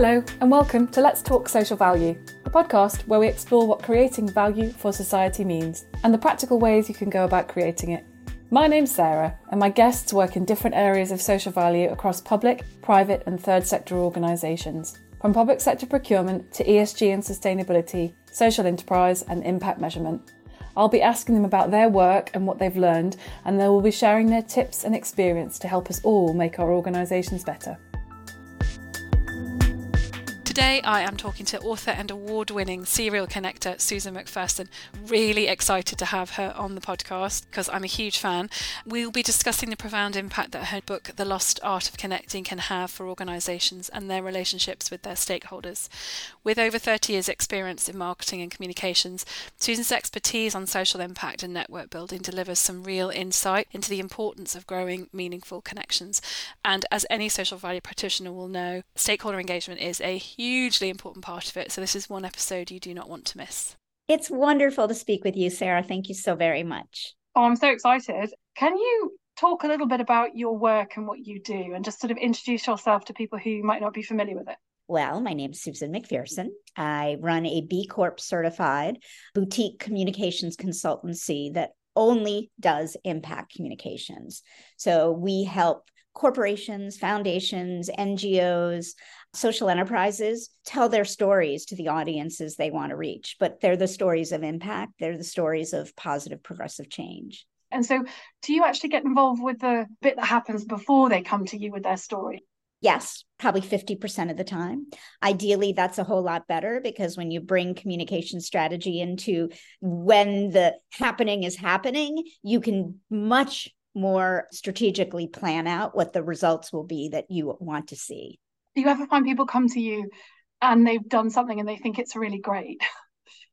Hello, and welcome to Let's Talk Social Value, a podcast where we explore what creating value for society means and the practical ways you can go about creating it. My name's Sarah, and my guests work in different areas of social value across public, private, and third sector organisations, from public sector procurement to ESG and sustainability, social enterprise, and impact measurement. I'll be asking them about their work and what they've learned, and they will be sharing their tips and experience to help us all make our organisations better. Today, I am talking to author and award winning serial connector Susan McPherson. Really excited to have her on the podcast because I'm a huge fan. We'll be discussing the profound impact that her book, The Lost Art of Connecting, can have for organisations and their relationships with their stakeholders. With over 30 years' experience in marketing and communications, Susan's expertise on social impact and network building delivers some real insight into the importance of growing meaningful connections. And as any social value practitioner will know, stakeholder engagement is a huge hugely important part of it. So this is one episode you do not want to miss. It's wonderful to speak with you, Sarah. Thank you so very much. Oh, I'm so excited. Can you talk a little bit about your work and what you do and just sort of introduce yourself to people who might not be familiar with it? Well, my name is Susan McPherson. I run a B Corp certified boutique communications consultancy that only does impact communications. So we help corporations, foundations, NGOs, social enterprises tell their stories to the audiences they want to reach, but they're the stories of impact, they're the stories of positive progressive change. And so, do you actually get involved with the bit that happens before they come to you with their story? Yes, probably 50% of the time. Ideally, that's a whole lot better because when you bring communication strategy into when the happening is happening, you can much more strategically plan out what the results will be that you want to see. Do you ever find people come to you and they've done something and they think it's really great?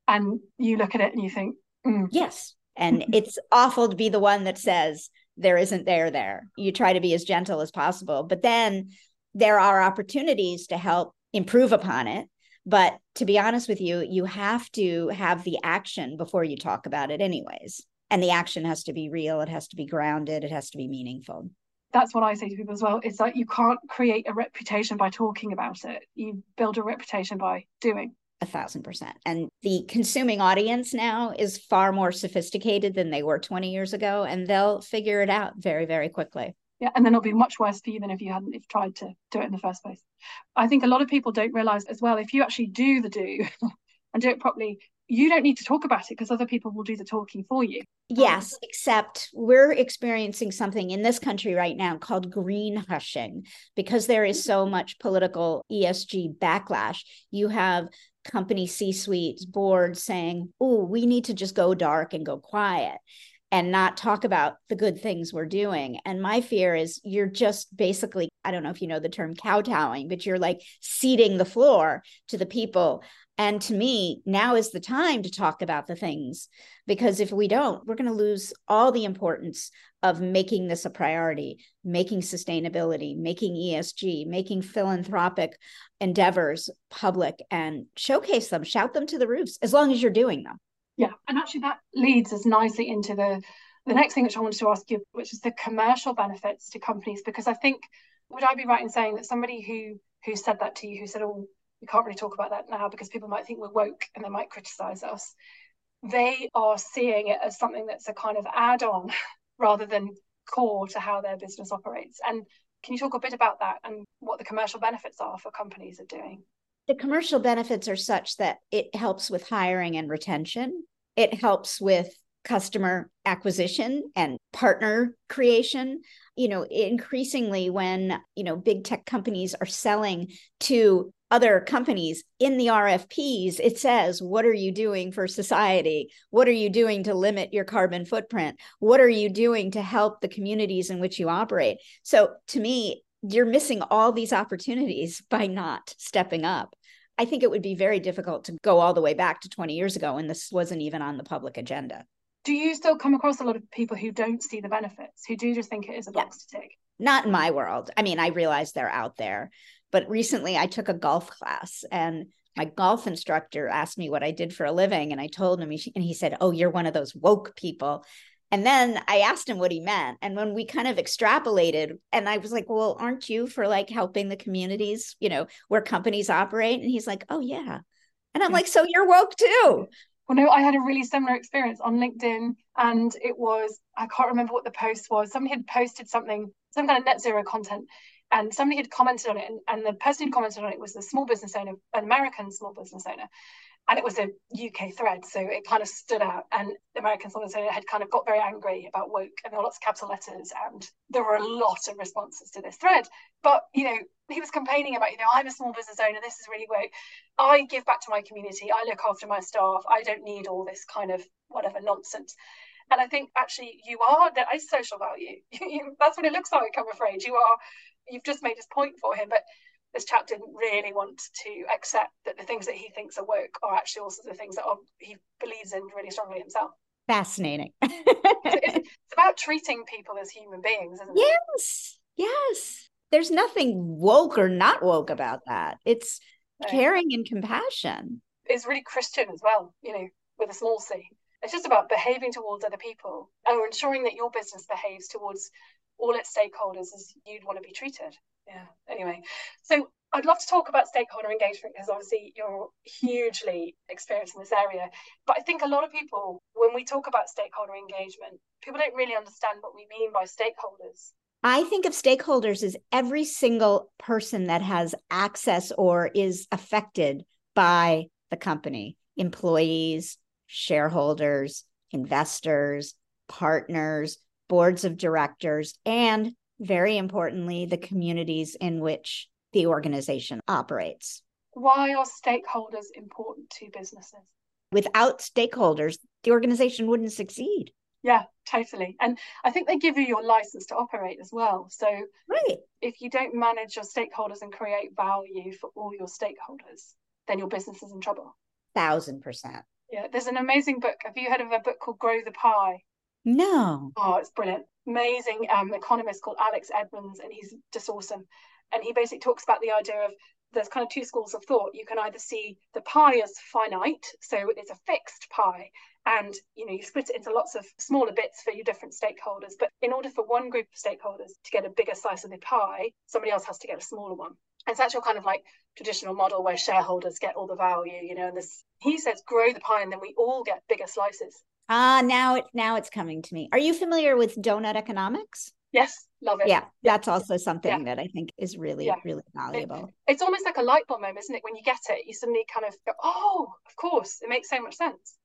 And you look at it and you think, mm. yes. And it's awful to be the one that says there isn't there there. You try to be as gentle as possible, but then there are opportunities to help improve upon it. But to be honest with you, you have to have the action before you talk about it, anyways and the action has to be real it has to be grounded it has to be meaningful that's what i say to people as well is that you can't create a reputation by talking about it. You build a reputation by doing. A thousand percent. And the consuming audience now is far more sophisticated than they were 20 years ago and they'll figure it out very very quickly. Yeah and then it'll be much worse for you than if you hadn't if tried to do it in the first place. I think a lot of people don't realize as well if you actually do the do and do it properly you don't need to talk about it because other people will do the talking for you. Yes, except we're experiencing something in this country right now called green hushing because there is so much political ESG backlash. You have company C suites, boards saying, oh, we need to just go dark and go quiet and not talk about the good things we're doing. And my fear is you're just basically, I don't know if you know the term kowtowing, but you're like ceding the floor to the people and to me, now is the time to talk about the things because if we don't, we're going to lose all the importance of making this a priority, making sustainability, making ESG, making philanthropic endeavors public and showcase them, shout them to the roofs as long as you're doing them. Yeah. And actually, that leads us nicely into the, the next thing which I wanted to ask you, which is the commercial benefits to companies, because I think, would I be right in saying that somebody who who said that to you, who said, oh, we can't really talk about that now because people might think we're woke and they might criticize us. They are seeing it as something that's a kind of add on rather than core to how their business operates. And can you talk a bit about that and what the commercial benefits are for companies are doing? The commercial benefits are such that it helps with hiring and retention. It helps with customer acquisition and partner creation you know increasingly when you know big tech companies are selling to other companies in the RFPs, it says, What are you doing for society? What are you doing to limit your carbon footprint? What are you doing to help the communities in which you operate? So to me, you're missing all these opportunities by not stepping up. I think it would be very difficult to go all the way back to 20 years ago and this wasn't even on the public agenda. Do you still come across a lot of people who don't see the benefits, who do just think it is a box yeah. to tick? Not in my world. I mean, I realize they're out there. But recently I took a golf class and my golf instructor asked me what I did for a living. And I told him, and he said, Oh, you're one of those woke people. And then I asked him what he meant. And when we kind of extrapolated, and I was like, well, aren't you for like helping the communities, you know, where companies operate? And he's like, oh, yeah. And I'm like, so you're woke too. Well, no, I had a really similar experience on LinkedIn, and it was I can't remember what the post was. Somebody had posted something, some kind of net zero content, and somebody had commented on it, and, and the person who commented on it was a small business owner, an American small business owner, and it was a UK thread, so it kind of stood out. And the American small business owner had kind of got very angry about woke, and there were lots of capital letters, and there were a lot of responses to this thread. But you know, he was complaining about, you know, I'm a small business owner, this is really woke. I give back to my community, I look after my staff, I don't need all this kind of whatever nonsense. And I think actually you are there is social value. That's what it looks like, I'm afraid. You are you've just made his point for him, but this chap didn't really want to accept that the things that he thinks are woke are actually also the things that are, he believes in really strongly himself. Fascinating. it's, about treating people as human beings, isn't it? Yes, yes. There's nothing woke or not woke about that. It's no. caring and compassion. It's really Christian as well, you know, with a small c. It's just about behaving towards other people and ensuring that your business behaves towards all its stakeholders as you'd want to be treated. Yeah. Anyway, so I'd love to talk about stakeholder engagement because obviously you're hugely experienced in this area. But I think a lot of people, when we talk about stakeholder engagement, people don't really understand what we mean by stakeholders. I think of stakeholders as every single person that has access or is affected by the company employees, shareholders, investors, partners, boards of directors, and very importantly, the communities in which the organization operates. Why are stakeholders important to businesses? Without stakeholders, the organization wouldn't succeed. Yeah, totally. And I think they give you your license to operate as well. So right. if you don't manage your stakeholders and create value for all your stakeholders, then your business is in trouble. Thousand percent. Yeah, there's an amazing book. Have you heard of a book called Grow the Pie? No. Oh, it's brilliant. Amazing um, economist called Alex Edmans, and he's just awesome. And he basically talks about the idea of there's kind of two schools of thought. You can either see the pie as finite, so it's a fixed pie, and you know you split it into lots of smaller bits for your different stakeholders. But in order for one group of stakeholders to get a bigger slice of the pie, somebody else has to get a smaller one. And it's actually kind of like traditional model where shareholders get all the value, you know. And this he says grow the pie, and then we all get bigger slices. Ah, now it now it's coming to me. Are you familiar with donut economics? Yes, love it. Yeah, that's also something yeah. that I think is really, yeah. really valuable. It, it's almost like a light bulb moment, isn't it? When you get it, you suddenly kind of go, "Oh, of course, it makes so much sense."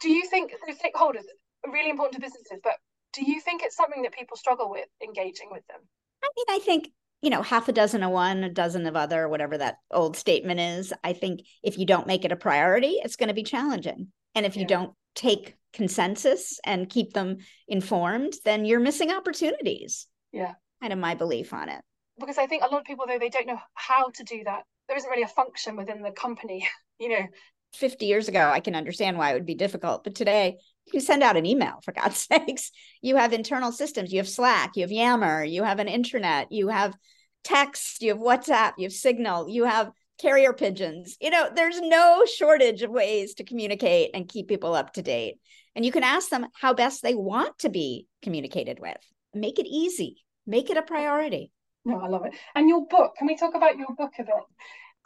Do you think so stakeholders are really important to businesses, but do you think it's something that people struggle with engaging with them? I mean, I think you know, half a dozen of one, a dozen of other, whatever that old statement is. I think if you don't make it a priority, it's going to be challenging. And if yeah. you don't take consensus and keep them informed, then you're missing opportunities. Yeah. Kind of my belief on it. Because I think a lot of people, though, they don't know how to do that. There isn't really a function within the company, you know. 50 years ago, I can understand why it would be difficult. But today, you send out an email for God's sakes. You have internal systems. You have Slack, you have Yammer, you have an intranet, you have text, you have WhatsApp, you have Signal, you have carrier pigeons. You know, there's no shortage of ways to communicate and keep people up to date. And you can ask them how best they want to be communicated with. Make it easy, make it a priority. No, I love it. And your book, can we talk about your book a bit?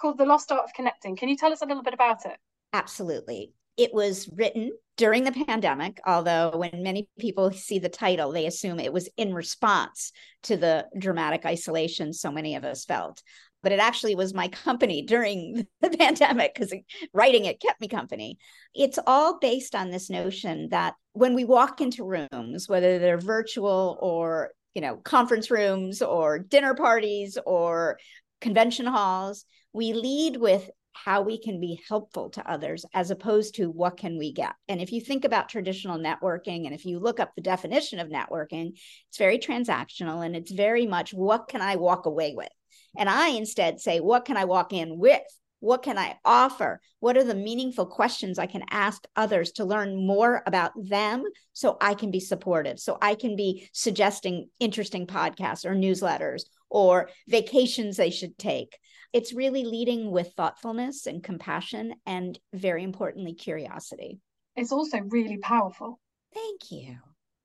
Called The Lost Art of Connecting. Can you tell us a little bit about it? Absolutely. It was written during the pandemic, although when many people see the title, they assume it was in response to the dramatic isolation so many of us felt but it actually was my company during the pandemic because writing it kept me company. It's all based on this notion that when we walk into rooms, whether they're virtual or you know conference rooms or dinner parties or convention halls, we lead with how we can be helpful to others as opposed to what can we get. And if you think about traditional networking and if you look up the definition of networking, it's very transactional and it's very much what can I walk away with? And I instead say, what can I walk in with? What can I offer? What are the meaningful questions I can ask others to learn more about them so I can be supportive? So I can be suggesting interesting podcasts or newsletters or vacations they should take. It's really leading with thoughtfulness and compassion, and very importantly, curiosity. It's also really powerful. Thank you.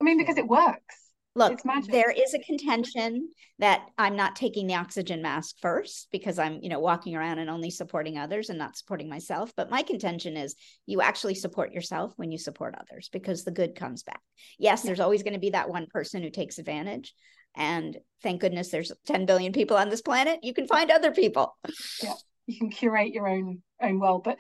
I mean, because it works. Look, there is a contention that I'm not taking the oxygen mask first because I'm, you know, walking around and only supporting others and not supporting myself. But my contention is you actually support yourself when you support others because the good comes back. Yes, there's always going to be that one person who takes advantage. And thank goodness there's 10 billion people on this planet. You can find other people. Yeah, you can curate your own own world. But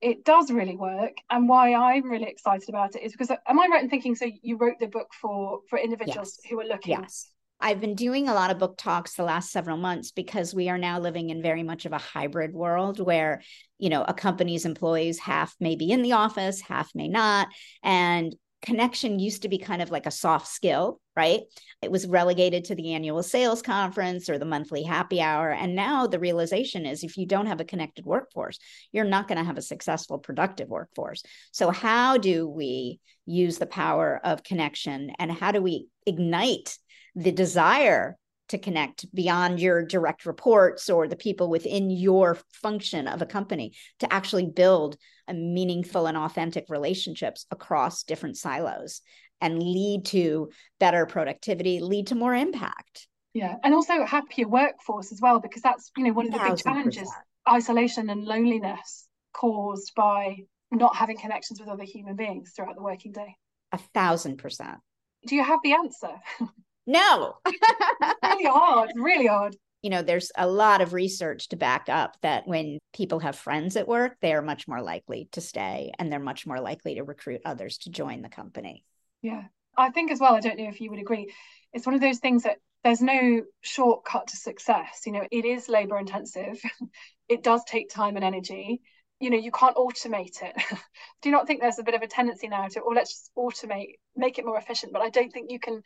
it does really work and why i'm really excited about it is because am i right in thinking so you wrote the book for for individuals yes. who are looking yes I've been doing a lot of book talks the last several months because we are now living in very much of a hybrid world where, you know, a company's employees half may be in the office, half may not. And connection used to be kind of like a soft skill, right? It was relegated to the annual sales conference or the monthly happy hour. And now the realization is if you don't have a connected workforce, you're not going to have a successful, productive workforce. So, how do we use the power of connection and how do we ignite the desire to connect beyond your direct reports or the people within your function of a company to actually build a meaningful and authentic relationships across different silos and lead to better productivity lead to more impact. Yeah and also happier workforce as well because that's you know one of the big challenges. Isolation and loneliness caused by not having connections with other human beings throughout the working day. A thousand percent. Do you have the answer No. really hard, really hard. You know, there's a lot of research to back up that when people have friends at work, they are much more likely to stay and they're much more likely to recruit others to join the company. Yeah. I think as well, I don't know if you would agree, it's one of those things that there's no shortcut to success. You know, it is labor intensive, it does take time and energy. You know, you can't automate it. Do you not think there's a bit of a tendency now to, or oh, let's just automate, make it more efficient? But I don't think you can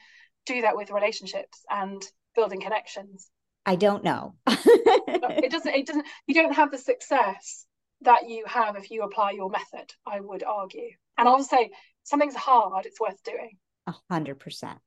do that with relationships and building connections. I don't know. It doesn't it doesn't you don't have the success that you have if you apply your method i would argue. And i'll say something's hard it's worth doing. A hundred percent.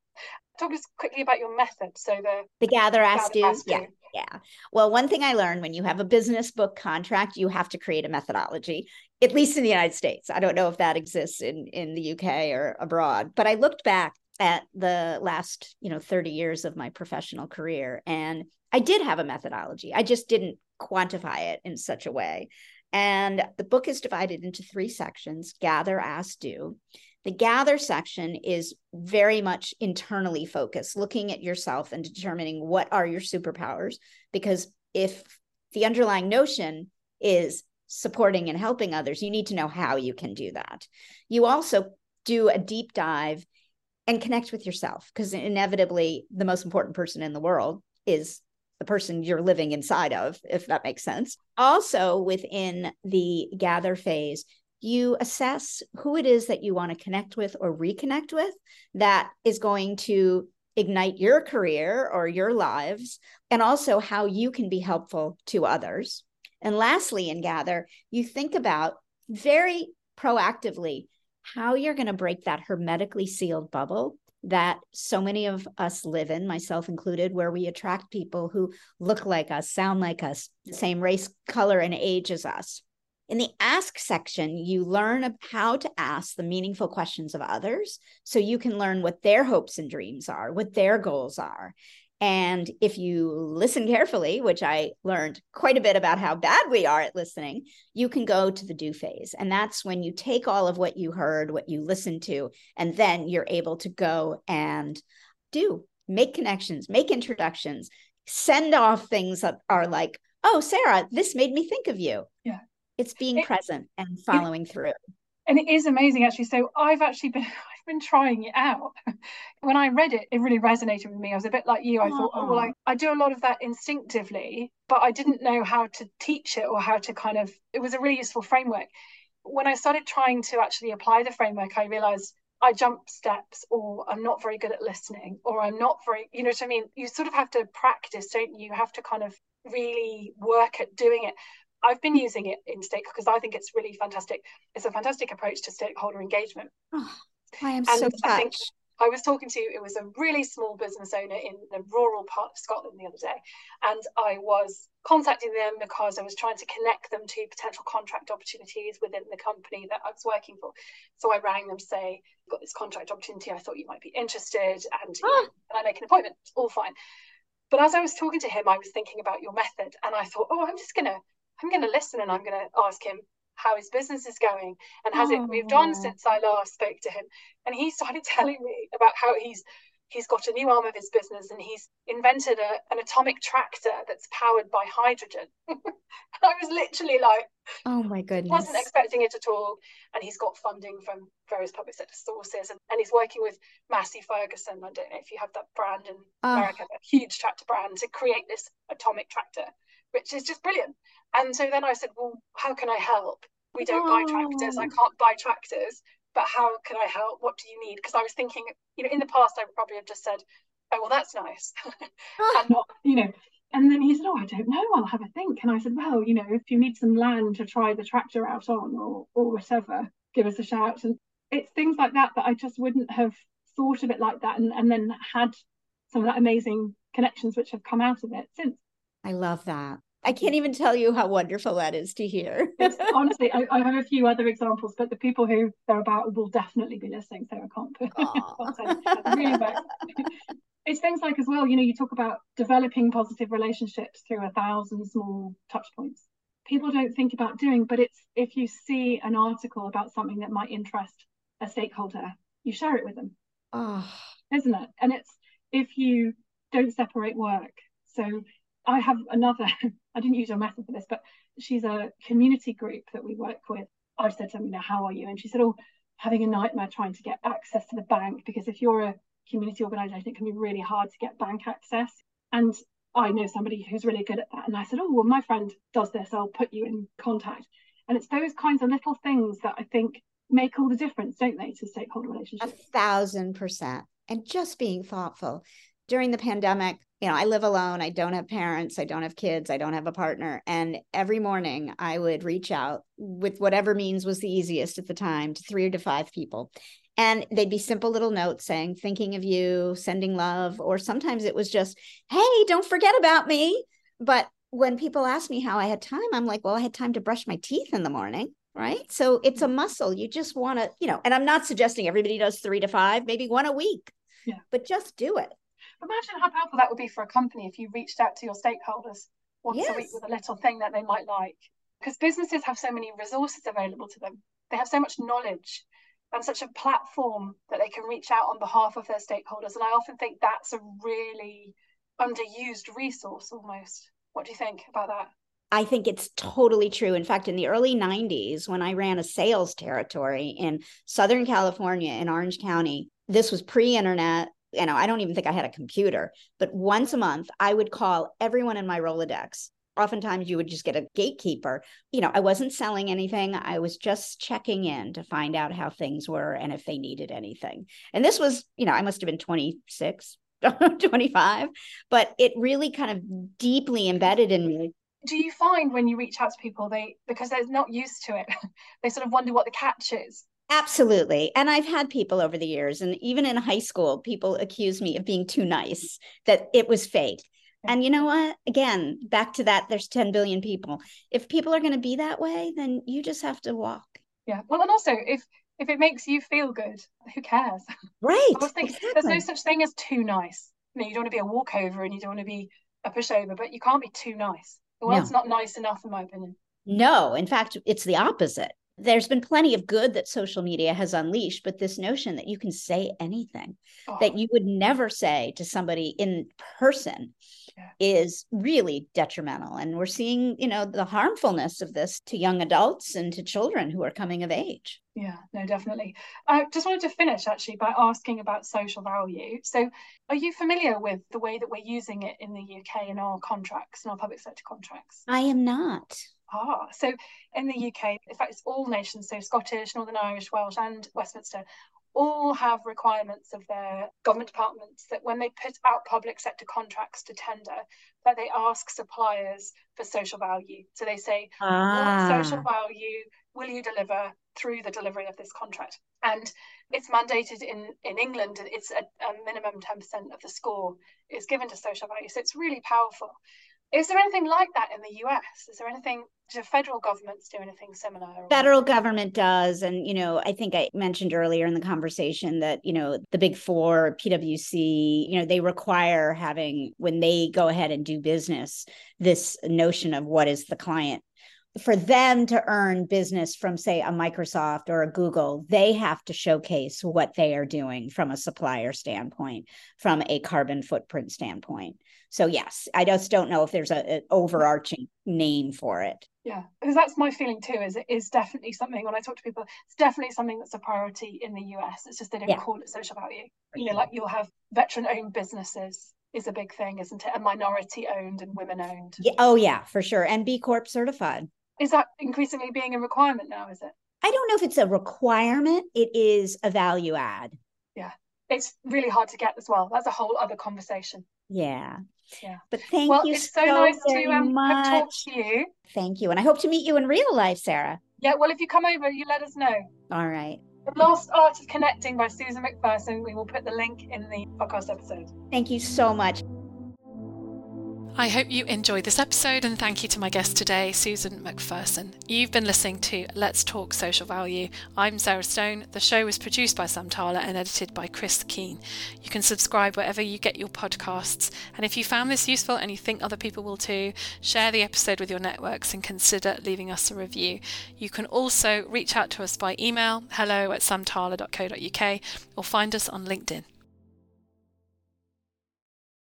Talk just quickly about your method so the the gather ask do. yeah yeah. Well one thing i learned when you have a business book contract you have to create a methodology at least in the united states. I don't know if that exists in in the uk or abroad but i looked back at the last you know 30 years of my professional career and i did have a methodology. I just didn't quantify it in such a way. And the book is divided into three sections gather ask do. The gather section is very much internally focused looking at yourself and determining what are your superpowers because if the underlying notion is supporting and helping others you need to know how you can do that. You also do a deep dive and connect with yourself because inevitably the most important person in the world is the person you're living inside of if that makes sense. Also within the gather phase you assess who it is that you want to connect with or reconnect with that is going to ignite your career or your lives and also how you can be helpful to others. And lastly in gather you think about very proactively how you're going to break that hermetically sealed bubble that so many of us live in, myself included, where we attract people who look like us, sound like us, same race, color, and age as us. In the ask section, you learn how to ask the meaningful questions of others so you can learn what their hopes and dreams are, what their goals are. And if you listen carefully, which I learned quite a bit about how bad we are at listening, you can go to the do phase. And that's when you take all of what you heard, what you listened to, and then you're able to go and do, make connections, make introductions, send off things that are like, oh, Sarah, this made me think of you. Yeah. It's being it, present and following it, through. And it is amazing, actually. So I've actually been, been trying it out. when I read it, it really resonated with me. I was a bit like you. I oh, thought, oh, well, oh. I, I do a lot of that instinctively, but I didn't know how to teach it or how to kind of, it was a really useful framework. When I started trying to actually apply the framework, I realized I jump steps or I'm not very good at listening or I'm not very, you know what I mean? You sort of have to practice, don't you? You have to kind of really work at doing it. I've been using it in stake because I think it's really fantastic. It's a fantastic approach to stakeholder engagement. Oh, I am and so touched. I I was talking to, it was a really small business owner in a rural part of Scotland the other day. And I was contacting them because I was trying to connect them to potential contract opportunities within the company that I was working for. So I rang them to say, got this contract opportunity, I thought you might be interested. And can ah. I make an appointment? All fine. But as I was talking to him, I was thinking about your method. And I thought, oh, I'm just to, I'm to listen and I'm to ask him how his business is going and has oh. it moved on oh. since I last spoke to him. And he started telling me about how he's he's got a new arm of his business and he's invented a, an atomic tractor that's powered by hydrogen. I was literally like, oh my goodness, wasn't expecting it at all. And he's got funding from various public sector sources and, and he's working with Massey Ferguson. I don't know if you have that brand in oh. America, a huge tractor brand to create this atomic tractor, which is just brilliant. And so then I said, well, how can I help? We don't oh. buy tractors. I can't buy tractors but how can I help? What do you need? Because I was thinking, you know, in the past, I would probably have just said, oh, well, that's nice. and not, you know, and then he said, oh, I don't know, I'll have a think. And I said, well, you know, if you need some land to try the tractor out on or, or whatever, give us a shout. And it's things like that that I just wouldn't have thought of it like that and, and then had some of that amazing connections which have come out of it since. I love that. I can't mm-hmm. even tell you how wonderful that is to hear. honestly, I, I, have a few other examples, but the people who they're about will definitely be listening, so I can't put. really it's things like as well, you know, you talk about developing positive relationships through a thousand small touch points. People don't think about doing, but it's if you see an article about something that might interest a stakeholder, you share it with them. Oh. Isn't it? And it's if you don't separate work. So I have another, I didn't use your method for this, but she's a community group that we work with. I said to her, you know, how are you? And she said, oh, having a nightmare trying to get access to the bank because if you're a community organisation, it can be really hard to get bank access. And I know somebody who's really good at that. And I said, oh, well, my friend does this. I'll put you in contact. And it's those kinds of little things that I think make all the difference, don't they, to stakeholder relationships? A thousand percent. And just being thoughtful. During the pandemic, you know, I live alone. I don't have parents. I don't have kids. I don't have a partner. And every morning I would reach out with whatever means was the easiest at the time to three or to five people. And they'd be simple little notes saying, thinking of you, sending love. Or sometimes it was just, hey, don't forget about me. But when people ask me how I had time, I'm like, well, I had time to brush my teeth in the morning. Right. So it's a muscle. You just want to, you know, and I'm not suggesting everybody does three to five, maybe one a week, yeah. but just do it. Imagine how powerful that would be for a company if you reached out to your stakeholders once yes. a week with a little thing that they might like. Because businesses have so many resources available to them, they have so much knowledge and such a platform that they can reach out on behalf of their stakeholders. And I often think that's a really underused resource almost. What do you think about that? I think it's totally true. In fact, in the early 90s, when I ran a sales territory in Southern California in Orange County, this was pre internet you know, I don't even think I had a computer, but once a month I would call everyone in my Rolodex. Oftentimes you would just get a gatekeeper. You know, I wasn't selling anything. I was just checking in to find out how things were and if they needed anything. And this was, you know, I must have been 26, 25, but it really kind of deeply embedded in me do you find when you reach out to people they because they're not used to it they sort of wonder what the catch is Absolutely. And I've had people over the years, and even in high school, people accuse me of being too nice, that it was fake. And you know what? Again, back to that, there's 10 billion people. If people are going to be that way, then you just have to walk. Yeah. Well, and also, if if it makes you feel good, who cares? Right. I was thinking exactly. there's no such thing as too nice. You know, you don't want to be a walkover and you don't want to be a pushover, but you can't be too nice. The world's no. not nice enough, in my opinion. No, in fact, it's the opposite there's been plenty of good that social media has unleashed, but this notion that you can say anything oh. that you would never say to somebody in person yeah. is really detrimental. And we're seeing, you know, the harmfulness of this to young adults and to children who are coming of age. Yeah, no, definitely. I just wanted to finish actually by asking about social value. So, are you familiar with the way that we're using it in the UK in our contracts, in our public sector contracts? I am not. Ah, so in the UK, in fact, it's all nations, so Scottish, Northern Irish, Welsh, and Westminster, all have requirements of their government departments that when they put out public sector contracts to tender, that they ask suppliers for social value. So they say, ah. what social value will you deliver through the delivery of this contract? And it's mandated in, in England, it's a, a minimum 10% of the score is given to social value. So it's really powerful. Is there anything like that in the US? Is there anything, do federal governments do anything similar? Federal government does. And, you know, I think I mentioned earlier in the conversation that, you know, the big four, PWC, you know, they require having, when they go ahead and do business, this notion of what is the client for them to earn business from say a microsoft or a google they have to showcase what they are doing from a supplier standpoint from a carbon footprint standpoint. So yes i just don't know if there's an overarching name for it. Yeah because that's my feeling too is it is definitely something when i talk to people it's definitely something that's a priority in the us it's just they don't yeah. call it social value. You know like you'll have veteran owned businesses is a big thing isn't it? And minority owned and women owned yeah, oh yeah for sure and b corp certified is that increasingly being a requirement now is it? I don't know if it's a requirement it is a value add. Yeah it's really hard to get as well that's a whole other conversation. Yeah. Yeah. But thank well, you it's so, so nice to um, talk to you. Thank you and i hope to meet you in real life sarah. Yeah well if you come over you let us know. All right. The Lost Art of Connecting by Susan McPherson. We will put the link in the podcast episode. Thank you so much. I hope you enjoyed this episode and thank you to my guest today, Susan McPherson. You've been listening to Let's Talk Social Value. I'm Sarah Stone. The show was produced by Samtaler and edited by Chris Keane. You can subscribe wherever you get your podcasts. And if you found this useful and you think other people will too, share the episode with your networks and consider leaving us a review. You can also reach out to us by email hello at samtaler.co.uk or find us on LinkedIn.